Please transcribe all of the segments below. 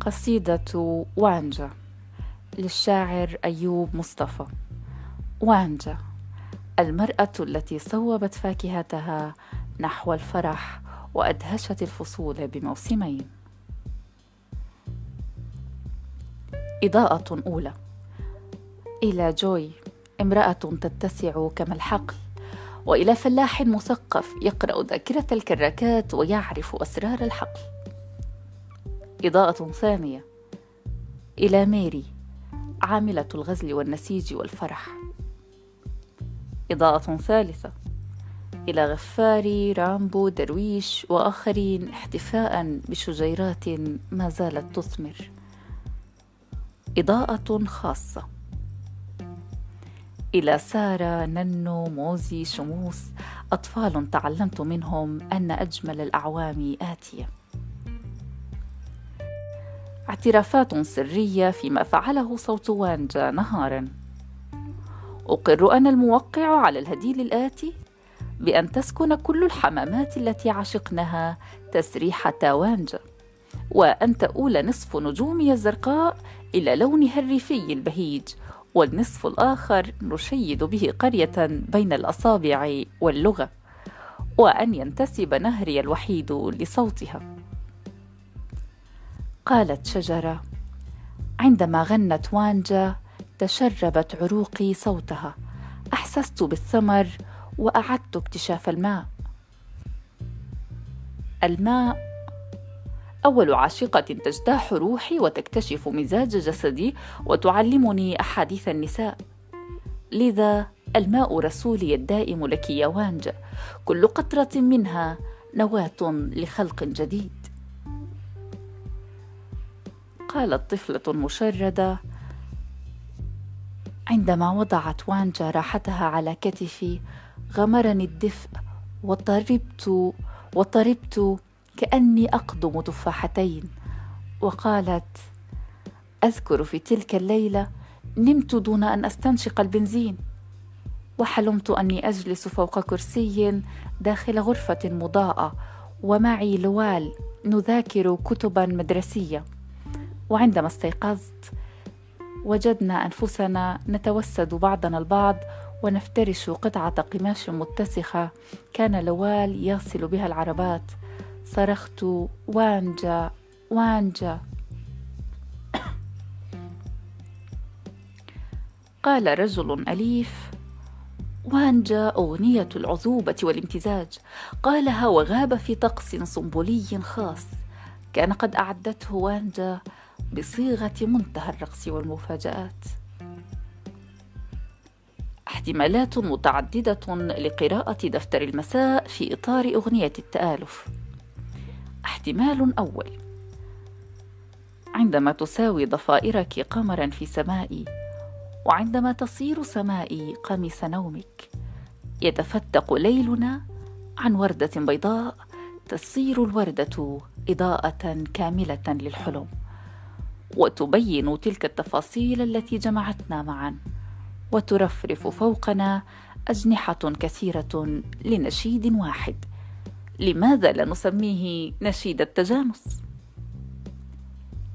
قصيدة وانجا للشاعر أيوب مصطفى. وانجا المرأة التي صوبت فاكهتها نحو الفرح وأدهشت الفصول بموسمين. إضاءة أولى إلى جوي امرأة تتسع كما الحقل وإلى فلاح مثقف يقرأ ذاكرة الكراكات ويعرف أسرار الحقل. إضاءة ثانية. إلى ميري عاملة الغزل والنسيج والفرح. إضاءة ثالثة. إلى غفاري رامبو درويش وآخرين احتفاء بشجيرات ما زالت تثمر. إضاءة خاصة. إلى سارة ننو موزي شموس أطفال تعلمت منهم أن أجمل الأعوام آتية. اعترافات سرية فيما فعله صوت وانجا نهارا. أقر أنا الموقع على الهديل الآتي بأن تسكن كل الحمامات التي عشقنها تسريحة وانجا وأن تؤول نصف نجومي الزرقاء إلى لونها الريفي البهيج والنصف الآخر نشيد به قرية بين الأصابع واللغة وأن ينتسب نهري الوحيد لصوتها. قالت شجرة عندما غنت وانجا تشربت عروقي صوتها أحسست بالثمر وأعدت اكتشاف الماء. الماء أول عاشقة تجتاح روحي وتكتشف مزاج جسدي وتعلمني أحاديث النساء. لذا الماء رسولي الدائم لك يا وانجا كل قطرة منها نواة لخلق جديد. قالت طفله مشرده عندما وضعت وانجا راحتها على كتفي غمرني الدفء وطربت وطربت كأني أقضم تفاحتين وقالت أذكر في تلك الليلة نمت دون أن أستنشق البنزين وحلمت أني أجلس فوق كرسي داخل غرفة مضاءة ومعي لوال نذاكر كتبا مدرسية. وعندما استيقظت وجدنا أنفسنا نتوسد بعضنا البعض ونفترش قطعة قماش متسخة. كان لوال يغسل بها العربات. صرخت وانجا وانجا. قال رجل أليف وانجا أغنية العذوبة والامتزاج. قالها وغاب في طقس صنبولي خاص. كان قد أعدته وانجا بصيغة منتهى الرقص والمفاجآت. احتمالات متعددة لقراءة دفتر المساء في إطار أغنية التآلف. احتمال أول. عندما تساوي ضفائرك قمرا في سمائي وعندما تصير سمائي قميص نومك يتفتق ليلنا عن وردة بيضاء تصير الوردة إضاءة كاملة للحلم. وتبين تلك التفاصيل التي جمعتنا معا. وترفرف فوقنا أجنحة كثيرة لنشيد واحد. لماذا لا نسميه نشيد التجانس؟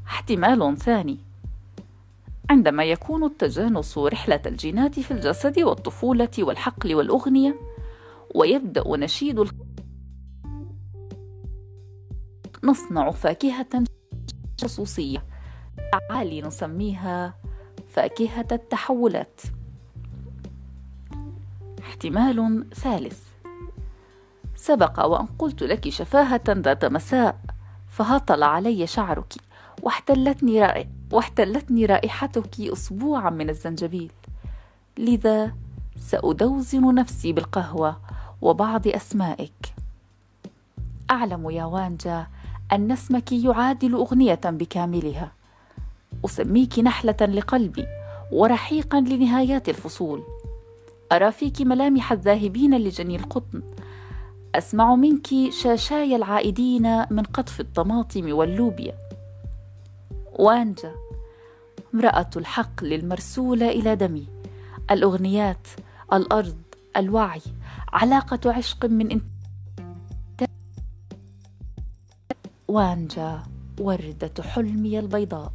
احتمال ثاني. عندما يكون التجانس رحلة الجينات في الجسد والطفولة والحقل والأغنية ويبدأ نشيد نصنع فاكهة خصوصيه تعالي نسميها فاكهة التحولات. احتمال ثالث. سبق وأن قلت لك شفاهة ذات مساء فهطل علي شعرك واحتلتني رائع واحتلتني رائحتك أسبوعا من الزنجبيل. لذا سأدوزن نفسي بالقهوة وبعض أسمائك. أعلم يا وانجا أن اسمك يعادل أغنية بكاملها. أسميك نحلة لقلبي ورحيقا لنهايات الفصول. أرى فيك ملامح الذاهبين لجني القطن. أسمع منك شاشاي العائدين من قطف الطماطم واللوبيا. وانجا امرأة الحقل المرسوله إلى دمي. الأغنيات الأرض الوعي علاقة عشق من انت. وانجا وردة حلمي البيضاء.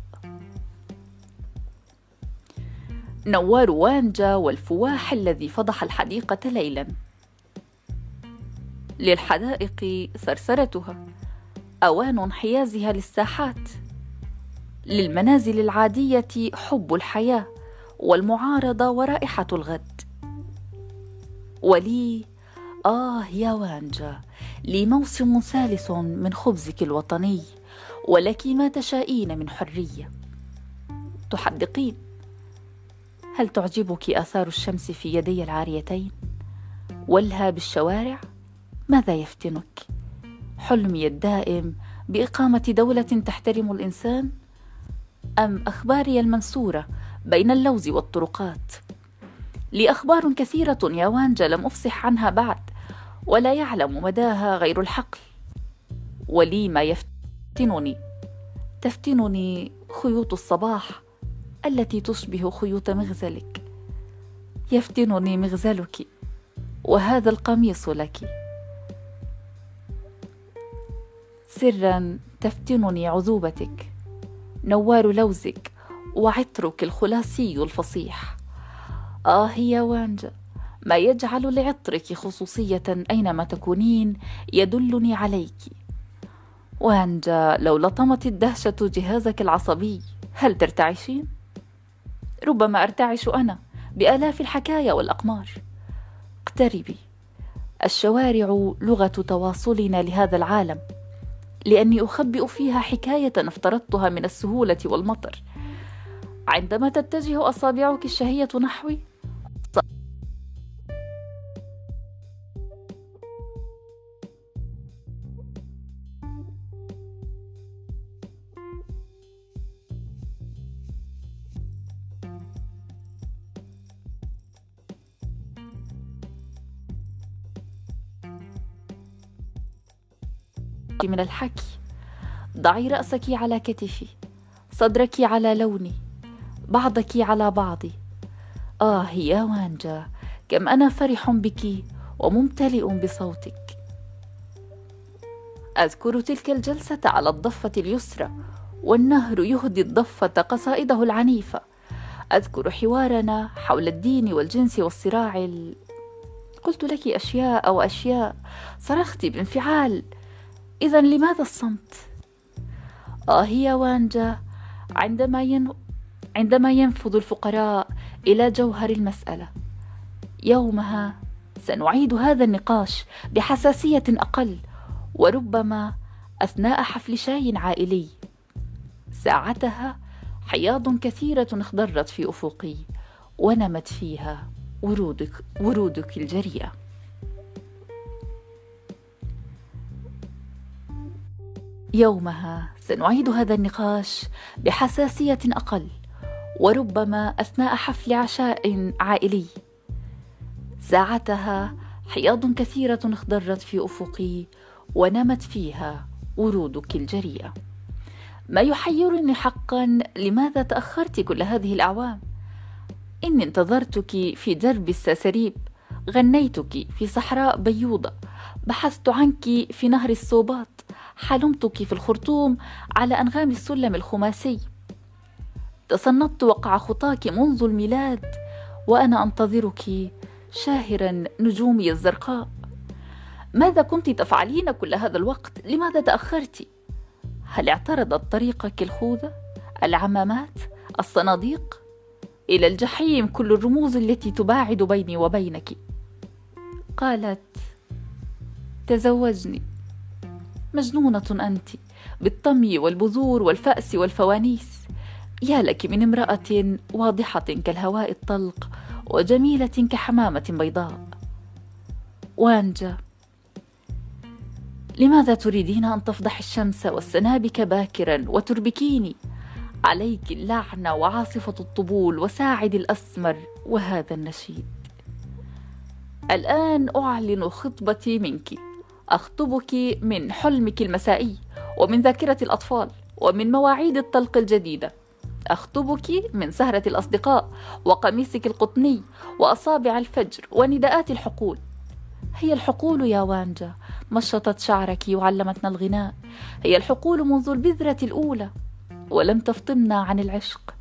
نوار وانجا والفواح الذي فضح الحديقة ليلا. للحدائق ثرثرتها أوان انحيازها للساحات. للمنازل العادية حب الحياة والمعارضة ورائحة الغد. ولي آه يا وانجا لي موسم ثالث من خبزك الوطني ولك ما تشائين من حرية. تحدقين. هل تعجبك آثار الشمس في يدي العاريتين؟ ولها بالشوارع؟ ماذا يفتنك؟ حلمي الدائم بإقامة دولة تحترم الإنسان؟ أم أخباري المنثورة بين اللوز والطرقات؟ لي أخبار كثيرة يا وانجا لم أفصح عنها بعد ولا يعلم مداها غير الحقل ولي ما يفتنني تفتنني خيوط الصباح التي تشبه خيوط مغزلك. يفتنني مغزلك وهذا القميص لك. سرا تفتنني عذوبتك نوار لوزك وعطرك الخلاصي الفصيح. آه يا وانجا ما يجعل لعطرك خصوصية أينما تكونين يدلني عليك. وانجا لو لطمت الدهشة جهازك العصبي هل ترتعشين؟ ربما أرتعش أنا بآلاف الحكايا والأقمار. اقتربي. الشوارع لغة تواصلنا لهذا العالم لأني أخبئ فيها حكاية افترضتها من السهولة والمطر. عندما تتجه أصابعك الشهية نحوي من الحكي. ضعي رأسك على كتفي صدرك على لوني بعضك على بعضي آه يا وانجا كم أنا فرح بك وممتلئ بصوتك. أذكر تلك الجلسة على الضفة اليسرى والنهر يهدي الضفة قصائده العنيفة. أذكر حوارنا حول الدين والجنس والصراع ال... قلت لك أشياء وأشياء. صرخت بانفعال إذا لماذا الصمت؟ آه يا وانجا عندما ين... عندما ينفذ الفقراء إلى جوهر المسألة. يومها سنعيد هذا النقاش بحساسية أقل وربما أثناء حفل شاي عائلي. ساعتها حياض كثيرة اخضرت في أفقي ونمت فيها ورودك ورودك الجريئة. يومها سنعيد هذا النقاش بحساسية أقل وربما أثناء حفل عشاء عائلي. ساعتها حياض كثيرة اخضرت في أفقي ونمت فيها ورودك الجريئة. ما يحيرني حقا لماذا تأخرت كل هذه الأعوام؟ إني انتظرتك في درب الساسريب غنيتك في صحراء بيوضة بحثت عنك في نهر الصوبات. حلمتك في الخرطوم على أنغام السلم الخماسي. تصنطت وقع خطاك منذ الميلاد وأنا أنتظرك شاهرا نجومي الزرقاء. ماذا كنت تفعلين كل هذا الوقت؟ لماذا تأخرت؟ هل اعترضت طريقك الخوذه العمامات؟ الصناديق؟ إلى الجحيم كل الرموز التي تباعد بيني وبينك. قالت تزوجني. مجنونة أنت بالطمي والبذور والفأس والفوانيس. يا لك من امرأة واضحة كالهواء الطلق وجميلة كحمامة بيضاء. وانجا لماذا تريدين أن تفضح الشمس والسنابك باكرا وتربكيني؟ عليك اللعنة وعاصفة الطبول وساعد الأسمر وهذا النشيد. الآن أعلن خطبتي منك. أخطبك من حلمك المسائي ومن ذاكرة الأطفال ومن مواعيد الطلق الجديدة. أخطبك من سهرة الأصدقاء وقميصك القطني وأصابع الفجر ونداءات الحقول. هي الحقول يا وانجا مشطت شعرك وعلمتنا الغناء. هي الحقول منذ البذرة الأولى ولم تفطمنا عن العشق.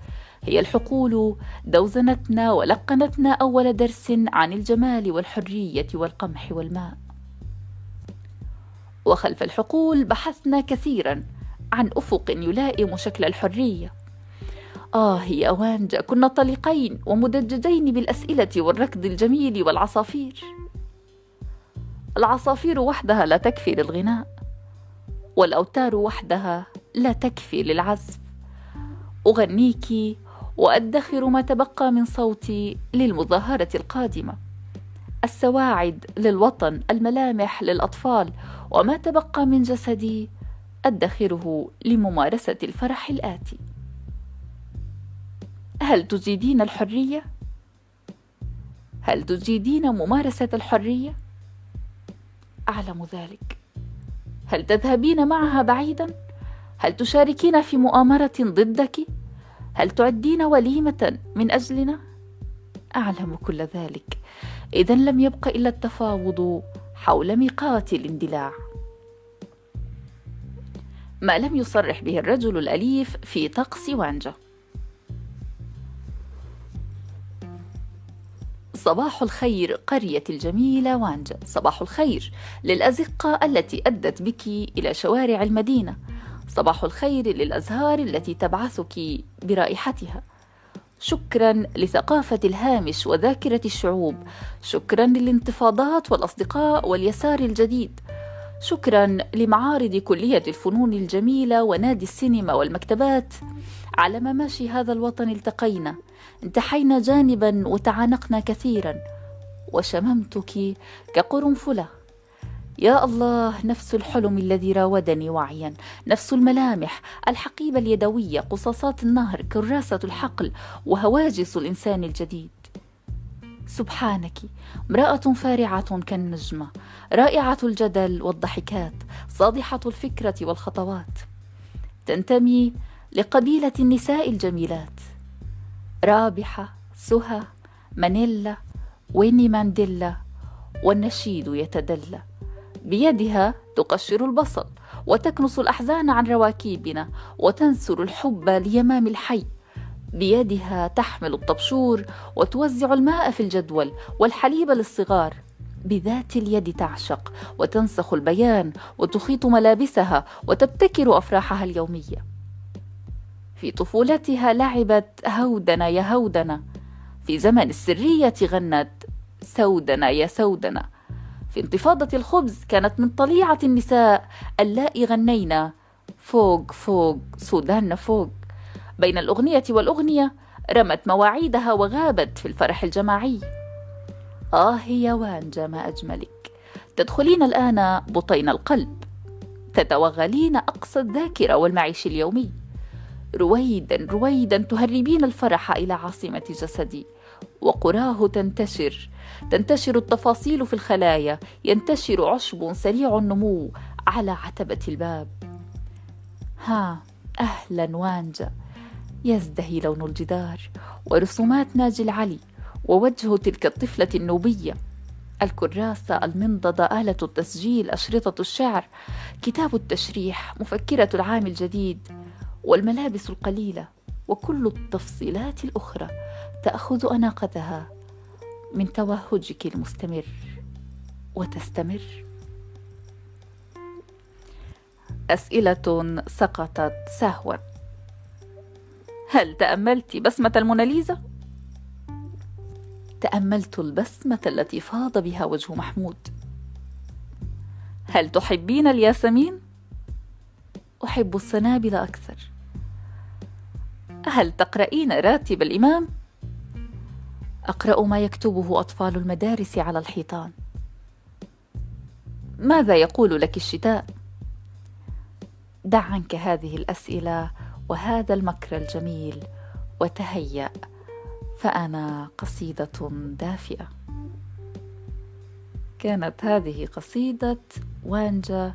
هي الحقول دوزنتنا ولقنتنا أول درس عن الجمال والحرية والقمح والماء. وخلف الحقول بحثنا كثيرا عن أفق يلائم شكل الحرية. آه يا وانجا كنا طليقين ومدججين بالأسئلة والركض الجميل والعصافير. العصافير وحدها لا تكفي للغناء والأوتار وحدها لا تكفي للعزف. أغنيك وأدخر ما تبقى من صوتي للمظاهرة القادمة. السواعد للوطن الملامح للأطفال وما تبقى من جسدي أدخره لممارسة الفرح الآتي هل تجيدين الحرية؟ هل تجيدين ممارسة الحرية؟ أعلم ذلك هل تذهبين معها بعيدا؟ هل تشاركين في مؤامرة ضدك؟ هل تعدين وليمة من أجلنا؟ أعلم كل ذلك إذا لم يبق إلا التفاوض حول ميقات الاندلاع. ما لم يصرح به الرجل الأليف في طقس وانجا. صباح الخير قريتي الجميلة وانجا. صباح الخير للأزقة التي أدت بك إلى شوارع المدينة. صباح الخير للأزهار التي تبعثك برائحتها. شكرا لثقافة الهامش وذاكرة الشعوب. شكرا للانتفاضات والأصدقاء واليسار الجديد. شكرا لمعارض كلية الفنون الجميلة ونادي السينما والمكتبات. على مماشي هذا الوطن التقينا. انتحينا جانبا وتعانقنا كثيرا. وشممتك كقرنفلة. يا الله نفس الحلم الذي راودني وعيا نفس الملامح الحقيبة اليدوية قصاصات النهر كراسة الحقل وهواجس الإنسان الجديد. سبحانك امرأة فارعة كالنجمة رائعة الجدل والضحكات صادحة الفكرة والخطوات. تنتمي لقبيلة النساء الجميلات. رابحة سهى مانيلا ويني مانديلا والنشيد يتدلى. بيدها تقشر البصل وتكنس الأحزان عن رواكيبنا وتنثر الحب ليمام الحي. بيدها تحمل الطبشور وتوزع الماء في الجدول والحليب للصغار. بذات اليد تعشق وتنسخ البيان وتخيط ملابسها وتبتكر أفراحها اليومية. في طفولتها لعبت هودنا يا هودنا في زمن السرية غنت سودنا يا سودنا. في انتفاضة الخبز كانت من طليعة النساء اللائي غنينا فوق فوق سودان فوق بين الأغنية والأغنية رمت مواعيدها وغابت في الفرح الجماعي. آه يا وانجا ما أجملك. تدخلين الآن بطين القلب. تتوغلين أقصى الذاكرة والمعيش اليومي. رويدا رويدا تهربين الفرح إلى عاصمة جسدي. وقراه تنتشر. تنتشر التفاصيل في الخلايا. ينتشر عشب سريع النمو على عتبة الباب. ها أهلا وانجا. يزدهي لون الجدار. ورسومات ناجي العلي. ووجه تلك الطفلة النوبية. الكراسة المنضدة آلة التسجيل أشرطة الشعر. كتاب التشريح مفكرة العام الجديد. والملابس القليلة. وكل التفصيلات الأخرى. تأخذ أناقتها من توهجك المستمر وتستمر أسئلة سقطت سهوا هل تأملت بسمة الموناليزا؟ تأملت البسمة التي فاض بها وجه محمود هل تحبين الياسمين؟ أحب السنابل أكثر هل تقرأين راتب الإمام؟ أقرأ ما يكتبه أطفال المدارس على الحيطان ماذا يقول لك الشتاء؟ دع عنك هذه الأسئلة وهذا المكر الجميل وتهيأ فأنا قصيدة دافئة كانت هذه قصيدة وانجا